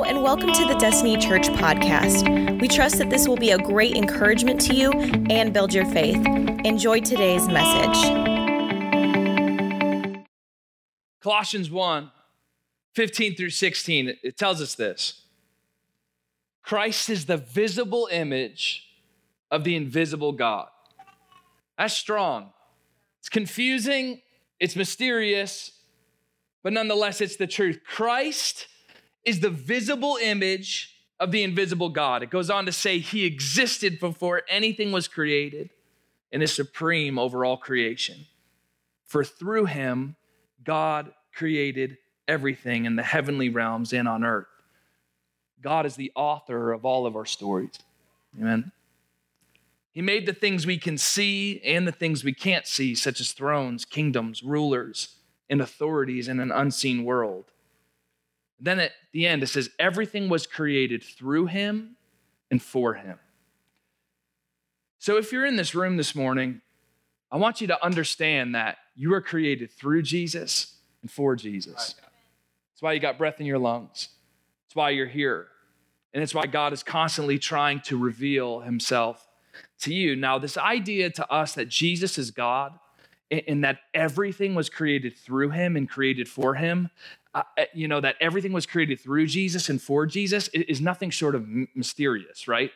And welcome to the Destiny Church podcast. We trust that this will be a great encouragement to you and build your faith. Enjoy today's message. Colossians 1 15 through 16, it tells us this Christ is the visible image of the invisible God. That's strong. It's confusing, it's mysterious, but nonetheless, it's the truth. Christ is the visible image of the invisible God. It goes on to say he existed before anything was created and is supreme over all creation. For through him, God created everything in the heavenly realms and on earth. God is the author of all of our stories. Amen. He made the things we can see and the things we can't see, such as thrones, kingdoms, rulers, and authorities in an unseen world. Then at the end, it says, everything was created through him and for him. So if you're in this room this morning, I want you to understand that you were created through Jesus and for Jesus. That's why you got breath in your lungs. That's why you're here. And it's why God is constantly trying to reveal himself to you. Now, this idea to us that Jesus is God and that everything was created through him and created for him, uh, uh, you know, that everything was created through Jesus and for Jesus is nothing short of mysterious, right?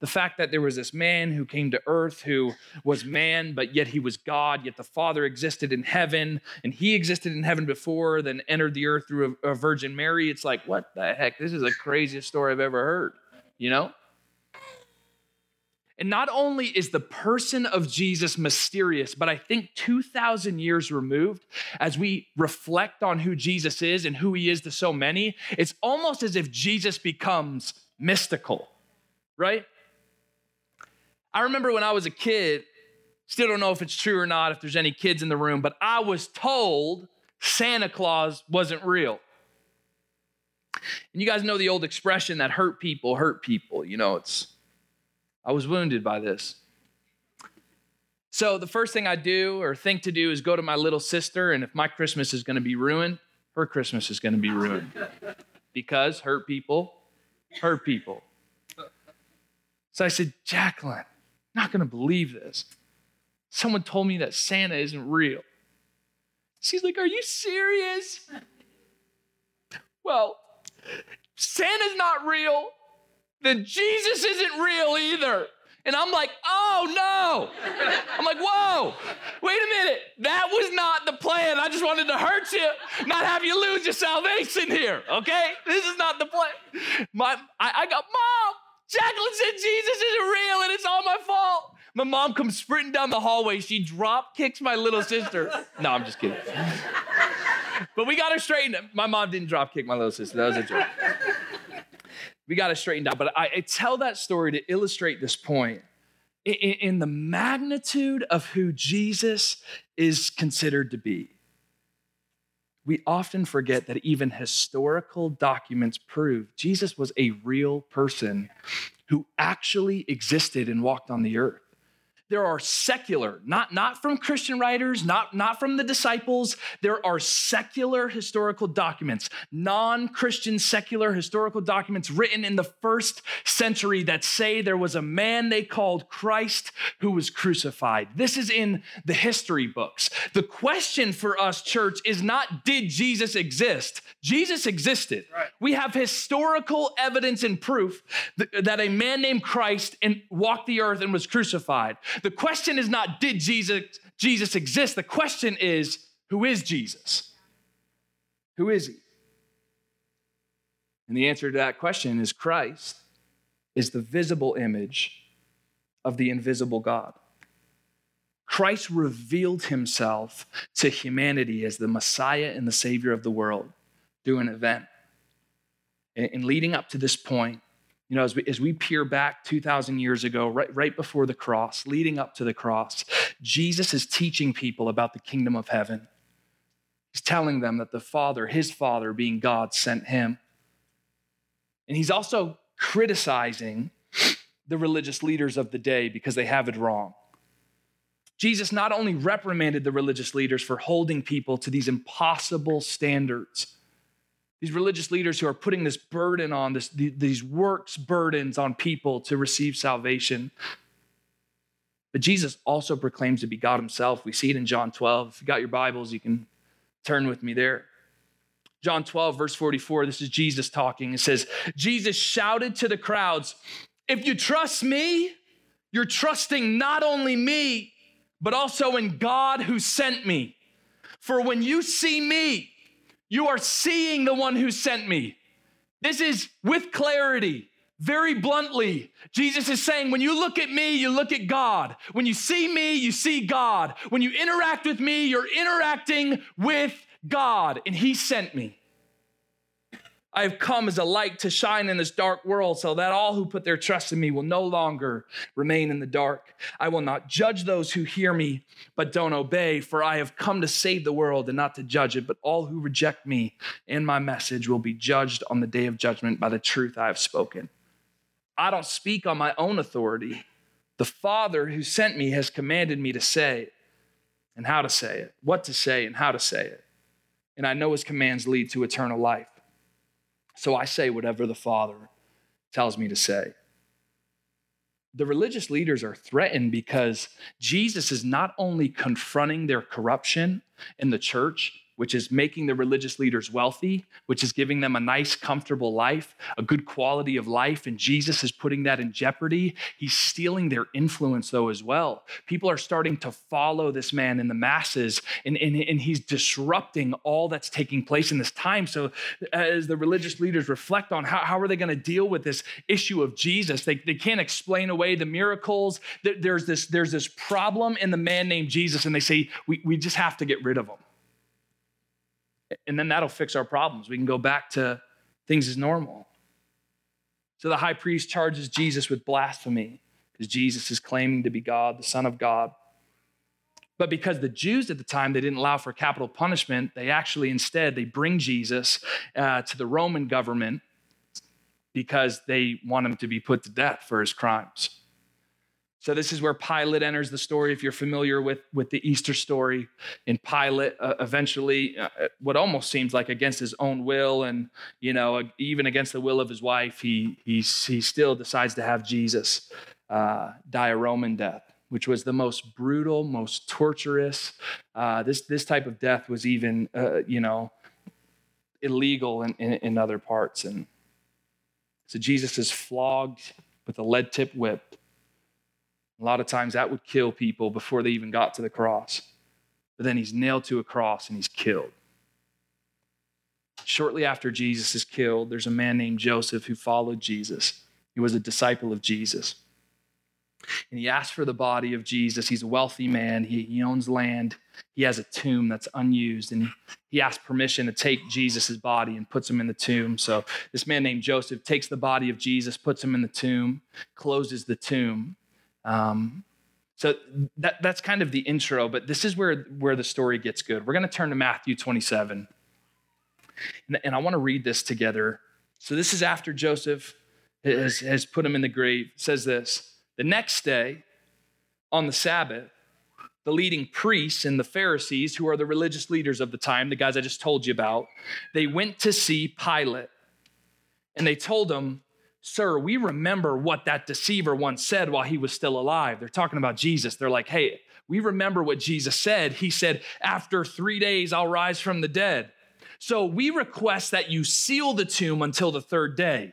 The fact that there was this man who came to earth who was man, but yet he was God, yet the Father existed in heaven, and he existed in heaven before, then entered the earth through a, a Virgin Mary. It's like, what the heck? This is the craziest story I've ever heard, you know? And not only is the person of Jesus mysterious, but I think 2,000 years removed, as we reflect on who Jesus is and who he is to so many, it's almost as if Jesus becomes mystical, right? I remember when I was a kid, still don't know if it's true or not, if there's any kids in the room, but I was told Santa Claus wasn't real. And you guys know the old expression that hurt people hurt people. You know, it's I was wounded by this. So the first thing I do or think to do is go to my little sister, and if my Christmas is going to be ruined, her Christmas is going to be ruined. because hurt people hurt people. So I said, Jacqueline, I'm not going to believe this. Someone told me that Santa isn't real. She's like, Are you serious? Well, Santa's not real then Jesus isn't real either. And I'm like, oh no. I'm like, whoa, wait a minute. That was not the plan. I just wanted to hurt you, not have you lose your salvation here, okay? This is not the plan. My, I, I go, Mom, Jacqueline said Jesus isn't real and it's all my fault. My mom comes sprinting down the hallway. She drop kicks my little sister. No, I'm just kidding. but we got her straightened. My mom didn't drop kick my little sister. That was a joke we got to straighten out. But I, I, tell that story to illustrate this point in, in the magnitude of who Jesus is considered to be. We often forget that even historical documents prove Jesus was a real person who actually existed and walked on the earth there are secular, not, not from Christian writers, not, not from the disciples, there are secular historical documents, non Christian secular historical documents written in the first century that say there was a man they called Christ who was crucified. This is in the history books. The question for us, church, is not did Jesus exist? Jesus existed. Right. We have historical evidence and proof that a man named Christ walked the earth and was crucified. The question is not, did Jesus, Jesus exist? The question is, who is Jesus? Who is he? And the answer to that question is Christ is the visible image of the invisible God. Christ revealed himself to humanity as the Messiah and the Savior of the world through an event. And leading up to this point, you know, as we, as we peer back 2,000 years ago, right, right before the cross, leading up to the cross, Jesus is teaching people about the kingdom of heaven. He's telling them that the Father, his Father, being God, sent him. And he's also criticizing the religious leaders of the day because they have it wrong. Jesus not only reprimanded the religious leaders for holding people to these impossible standards, These religious leaders who are putting this burden on, this, these works burdens on people to receive salvation. But Jesus also proclaims to be God himself. We see it in John 12. If you got your Bibles, you can turn with me there. John 12, verse 44, this is Jesus talking. It says, Jesus shouted to the crowds, If you trust me, you're trusting not only me, but also in God who sent me. For when you see me, you are seeing the one who sent me. This is with clarity. Very bluntly, Jesus is saying, when you look at me, you look at God. When you see me, you see God. When you interact with me, you're interacting with God, and He sent me. I have come as a light to shine in this dark world so that all who put their trust in me will no longer remain in the dark. I will not judge those who hear me but don't obey, for I have come to save the world and not to judge it. But all who reject me and my message will be judged on the day of judgment by the truth I have spoken. I don't speak on my own authority. The Father who sent me has commanded me to say and how to say it, what to say and how to say it. And I know his commands lead to eternal life. So I say whatever the Father tells me to say. The religious leaders are threatened because Jesus is not only confronting their corruption in the church, which is making the religious leaders wealthy, which is giving them a nice, comfortable life, a good quality of life, and Jesus is putting that in jeopardy. He's stealing their influence, though, as well. People are starting to follow this man in the masses, and, and, and he's disrupting all that's taking place in this time. So, as the religious leaders reflect on how, how are they going to deal with this issue of Jesus, they, they can't explain away the miracles. There's this, there's this problem in the man named Jesus, and they say, we, we just have to get rid of him and then that'll fix our problems. We can go back to things as normal. So the high priest charges Jesus with blasphemy because Jesus is claiming to be God, the Son of God. But because the Jews at the time they didn't allow for capital punishment, they actually instead they bring Jesus uh, to the Roman government because they want him to be put to death for his crimes. So this is where Pilate enters the story. If you're familiar with, with the Easter story, in Pilate, uh, eventually, uh, what almost seems like against his own will, and you know, even against the will of his wife, he he he still decides to have Jesus uh, die a Roman death, which was the most brutal, most torturous. Uh, this this type of death was even uh, you know illegal in, in, in other parts, and so Jesus is flogged with a lead tip whip a lot of times that would kill people before they even got to the cross. But then he's nailed to a cross and he's killed. Shortly after Jesus is killed, there's a man named Joseph who followed Jesus. He was a disciple of Jesus. And he asked for the body of Jesus. He's a wealthy man, he, he owns land. He has a tomb that's unused, and he asked permission to take Jesus' body and puts him in the tomb. So, this man named Joseph takes the body of Jesus, puts him in the tomb, closes the tomb, um, so that, that's kind of the intro, but this is where, where the story gets good. We're going to turn to Matthew 27. And, and I want to read this together. So this is after Joseph has, has put him in the grave. It says this The next day, on the Sabbath, the leading priests and the Pharisees, who are the religious leaders of the time, the guys I just told you about, they went to see Pilate. And they told him, Sir, we remember what that deceiver once said while he was still alive. They're talking about Jesus. They're like, hey, we remember what Jesus said. He said, After three days, I'll rise from the dead. So we request that you seal the tomb until the third day.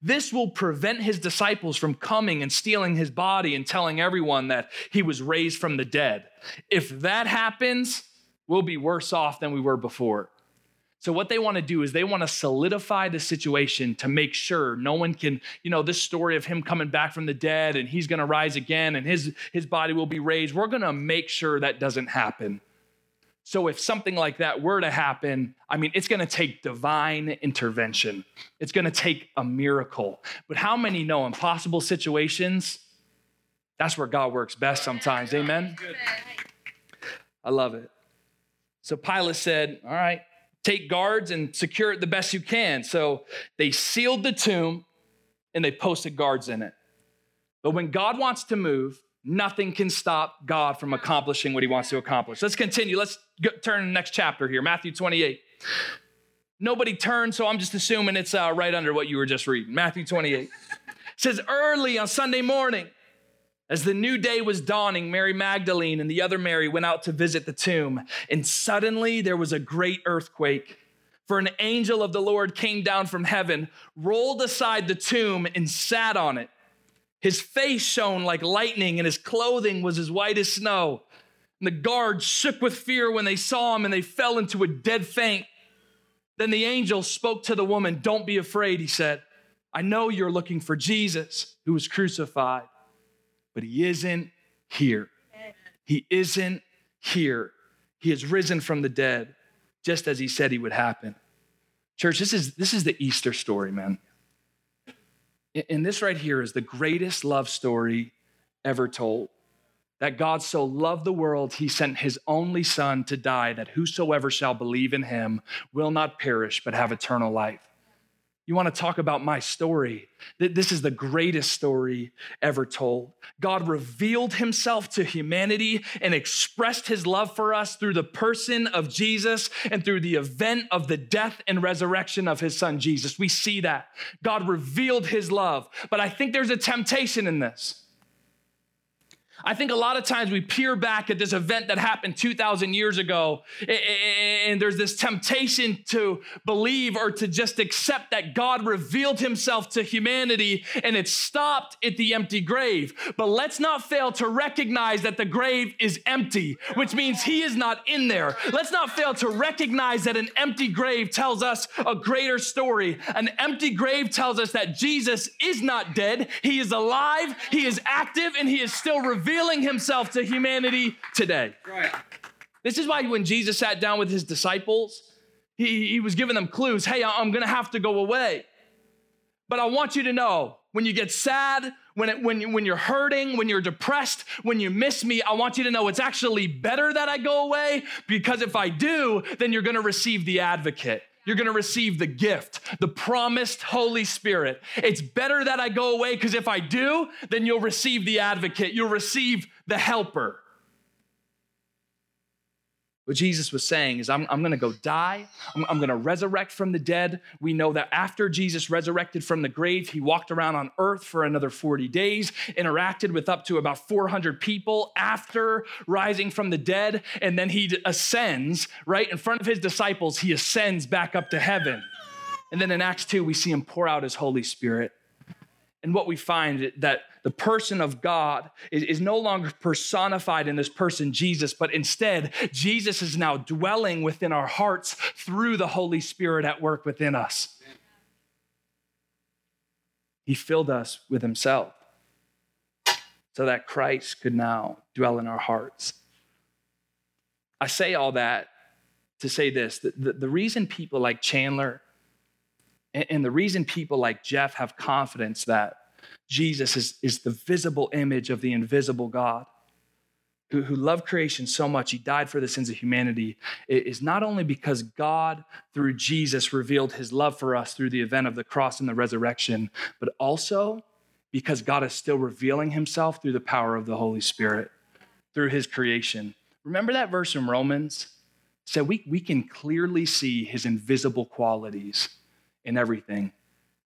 This will prevent his disciples from coming and stealing his body and telling everyone that he was raised from the dead. If that happens, we'll be worse off than we were before. So, what they want to do is they want to solidify the situation to make sure no one can, you know, this story of him coming back from the dead and he's going to rise again and his, his body will be raised. We're going to make sure that doesn't happen. So, if something like that were to happen, I mean, it's going to take divine intervention, it's going to take a miracle. But how many know impossible situations? That's where God works best sometimes. Amen? I love it. So Pilate said, All right, take guards and secure it the best you can. So they sealed the tomb and they posted guards in it. But when God wants to move, nothing can stop God from accomplishing what he wants to accomplish. Let's continue. Let's go, turn to the next chapter here, Matthew 28. Nobody turned, so I'm just assuming it's uh, right under what you were just reading. Matthew 28 it says, Early on Sunday morning, as the new day was dawning, Mary Magdalene and the other Mary went out to visit the tomb, and suddenly there was a great earthquake. For an angel of the Lord came down from heaven, rolled aside the tomb, and sat on it. His face shone like lightning, and his clothing was as white as snow. And the guards shook with fear when they saw him, and they fell into a dead faint. Then the angel spoke to the woman, Don't be afraid, he said. I know you're looking for Jesus who was crucified, but he isn't here. He isn't here. He has risen from the dead, just as he said he would happen. Church, this is, this is the Easter story, man. And this right here is the greatest love story ever told. That God so loved the world, he sent his only son to die, that whosoever shall believe in him will not perish, but have eternal life. You want to talk about my story? This is the greatest story ever told. God revealed himself to humanity and expressed his love for us through the person of Jesus and through the event of the death and resurrection of his son Jesus. We see that. God revealed his love. But I think there's a temptation in this. I think a lot of times we peer back at this event that happened 2,000 years ago, and there's this temptation to believe or to just accept that God revealed himself to humanity and it stopped at the empty grave. But let's not fail to recognize that the grave is empty, which means he is not in there. Let's not fail to recognize that an empty grave tells us a greater story. An empty grave tells us that Jesus is not dead, he is alive, he is active, and he is still revealed revealing himself to humanity today. Right. This is why when Jesus sat down with his disciples, he, he was giving them clues hey, I'm gonna have to go away. But I want you to know when you get sad, when, it, when, when you're hurting, when you're depressed, when you miss me, I want you to know it's actually better that I go away because if I do, then you're gonna receive the advocate you're going to receive the gift, the promised Holy Spirit. It's better that I go away because if I do, then you'll receive the advocate, you'll receive the helper. What Jesus was saying is, I'm, I'm going to go die. I'm, I'm going to resurrect from the dead. We know that after Jesus resurrected from the grave, he walked around on earth for another 40 days, interacted with up to about 400 people after rising from the dead, and then he ascends right in front of his disciples. He ascends back up to heaven. And then in Acts 2, we see him pour out his Holy Spirit. And what we find that the person of God is, is, no longer personified in this person, Jesus, but instead, Jesus is now dwelling within our hearts through the Holy Spirit at work within us. He filled us with Himself so that Christ could now dwell in our hearts. I say all that to say this the, the, the reason people like Chandler and, the reason people like Jeff have confidence that Jesus is, is the visible image of the invisible God who, who loved creation so much, he died for the sins of humanity, it is not only because God, through Jesus, revealed his love for us through the event of the cross and the resurrection, but also because God is still revealing himself through the power of the Holy Spirit, through his creation. Remember that verse in Romans? It said we, we can clearly see his invisible qualities in everything.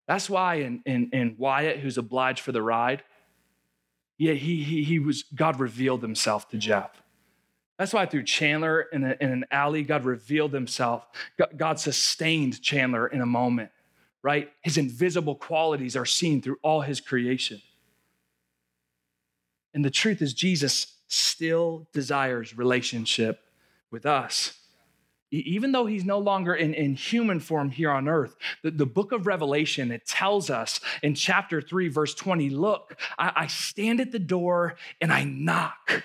That's why in, in, in Wyatt, who's obliged for the ride, yeah, he, he, he was, God revealed himself to Jeff. That's why through Chandler in, a, in an alley, God revealed himself. God, God sustained Chandler in a moment, right? His invisible qualities are seen through all his creation. And the truth is, Jesus still desires relationship with us even though he's no longer in, in human form here on earth, the, the book of Revelation, it tells us in chapter 3, verse 20, look, I, I stand at the door and I knock.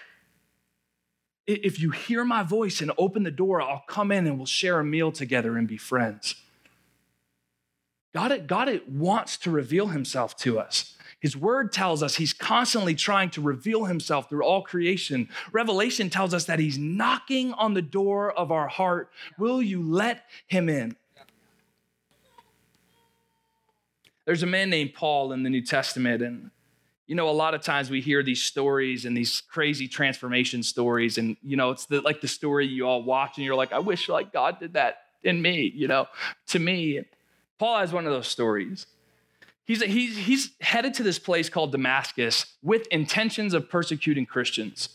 If you hear my voice and open the door, I'll come in and we'll share a meal together and be friends. God, God wants to reveal himself to us. His word tells us he's constantly trying to reveal himself through all creation. Revelation tells us that he's knocking on the door of our heart. Will you let him in? There's a man named Paul in the New Testament, and you know, a lot of times we hear these stories and these crazy transformation stories, and you know, it's the, like the story you all watch, and you're like, I wish like God did that in me, you know, to me. Paul has one of those stories. He's, he's, he's headed to this place called Damascus with intentions of persecuting Christians.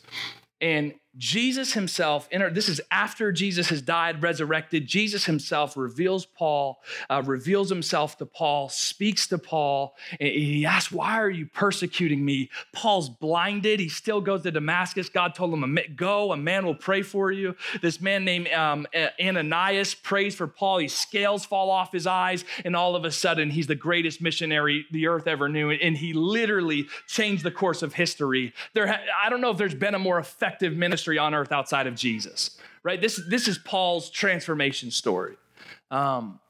And Jesus himself, this is after Jesus has died, resurrected. Jesus himself reveals Paul, uh, reveals himself to Paul, speaks to Paul, and he asks, Why are you persecuting me? Paul's blinded. He still goes to Damascus. God told him, Go, a man will pray for you. This man named um, Ananias prays for Paul. His scales fall off his eyes, and all of a sudden, he's the greatest missionary the earth ever knew. And he literally changed the course of history. There, I don't know if there's been a more effective ministry ministry on earth outside of Jesus, right? This, this is Paul's transformation story. Um,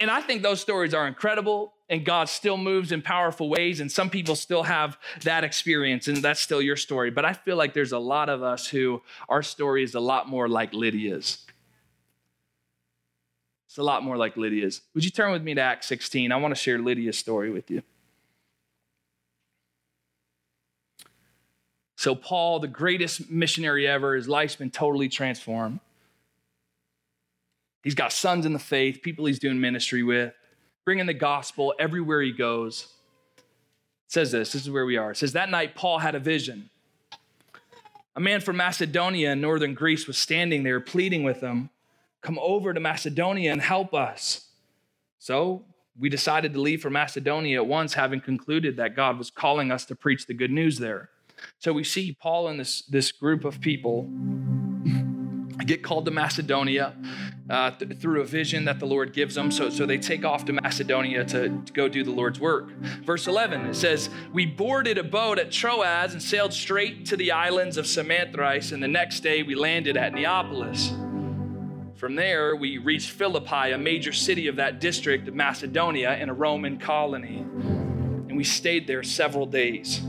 and I think those stories are incredible, and God still moves in powerful ways, and some people still have that experience, and that's still your story. But I feel like there's a lot of us who our story is a lot more like Lydia's. It's a lot more like Lydia's. Would you turn with me to Acts 16? I want to share Lydia's story with you. So, Paul, the greatest missionary ever, his life's been totally transformed. He's got sons in the faith, people he's doing ministry with, bringing the gospel everywhere he goes. It says this this is where we are. It says, That night, Paul had a vision. A man from Macedonia in northern Greece was standing there pleading with him, Come over to Macedonia and help us. So we decided to leave for Macedonia at once, having concluded that God was calling us to preach the good news there. So we see Paul and this, this group of people get called to Macedonia uh, th- through a vision that the Lord gives them. So, so they take off to Macedonia to, to go do the Lord's work. Verse 11, it says, We boarded a boat at Troas and sailed straight to the islands of Samothrace, and the next day we landed at Neapolis. From there, we reached Philippi, a major city of that district of Macedonia and a Roman colony. And we stayed there several days.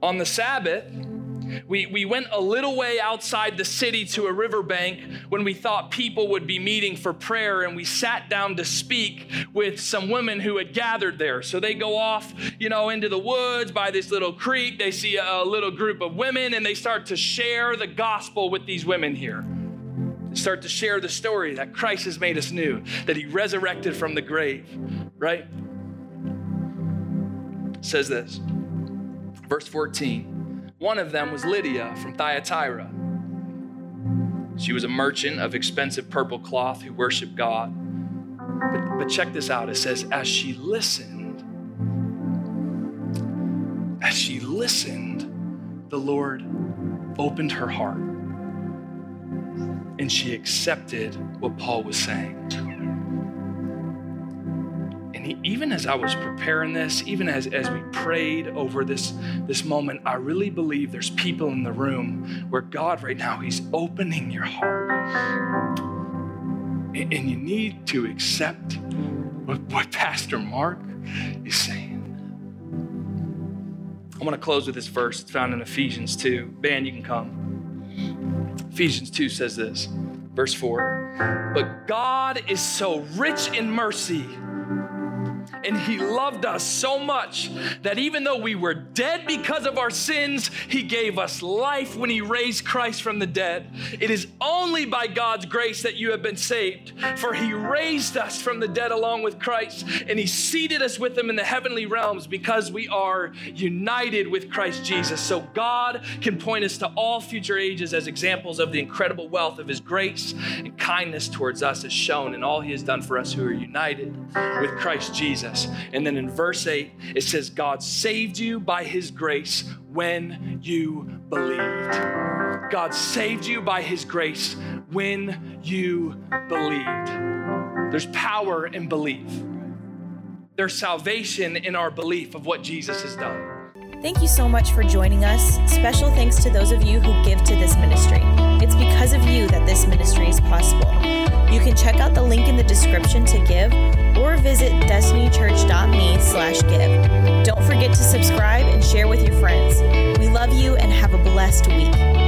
On the Sabbath, we, we went a little way outside the city to a riverbank when we thought people would be meeting for prayer, and we sat down to speak with some women who had gathered there. So they go off, you know, into the woods by this little creek. They see a, little group of women, and they start to share the gospel with these women here. They start to share the story that Christ has made us new, that He resurrected from the grave, right? It says this. Verse 14 One of them was Lydia from Thyatira. She was a merchant of expensive purple cloth who worshiped God. But, but check this out it says, as she listened, as she listened, the Lord opened her heart and she accepted what Paul was saying even as I was preparing this, even as, as we prayed over this, this moment, I really believe there's people in the room where God right now, He's opening your heart. And, and you need to accept what, what Pastor Mark is saying. I want to close with this verse. It's found in Ephesians 2. Band, you can come. Ephesians 2 says this, verse 4 But God is so rich in mercy and He loved us so much that even though we were dead because of our sins, He gave us life when He raised Christ from the dead. It is only by God's grace that you have been saved, for He raised us from the dead along with Christ, and He seated us with Him in the heavenly realms because we are united with Christ Jesus. So God can point us to all future ages as examples of the incredible wealth of His grace and kindness towards us, as shown in all He has done for us who are united with Christ Jesus. Jesus. And then in verse 8, it says, God saved you by his grace when you believed. God saved you by his grace when you believed. There's power in belief. There's salvation in our belief of what Jesus has done. Thank you so much for joining us. Special thanks to those of you who give to this ministry. It's because of you that this ministry is possible. You can check out the link in the description to give or visit destinychurch.me slash give. Don't forget to subscribe and share with your friends. We love you and have a blessed week.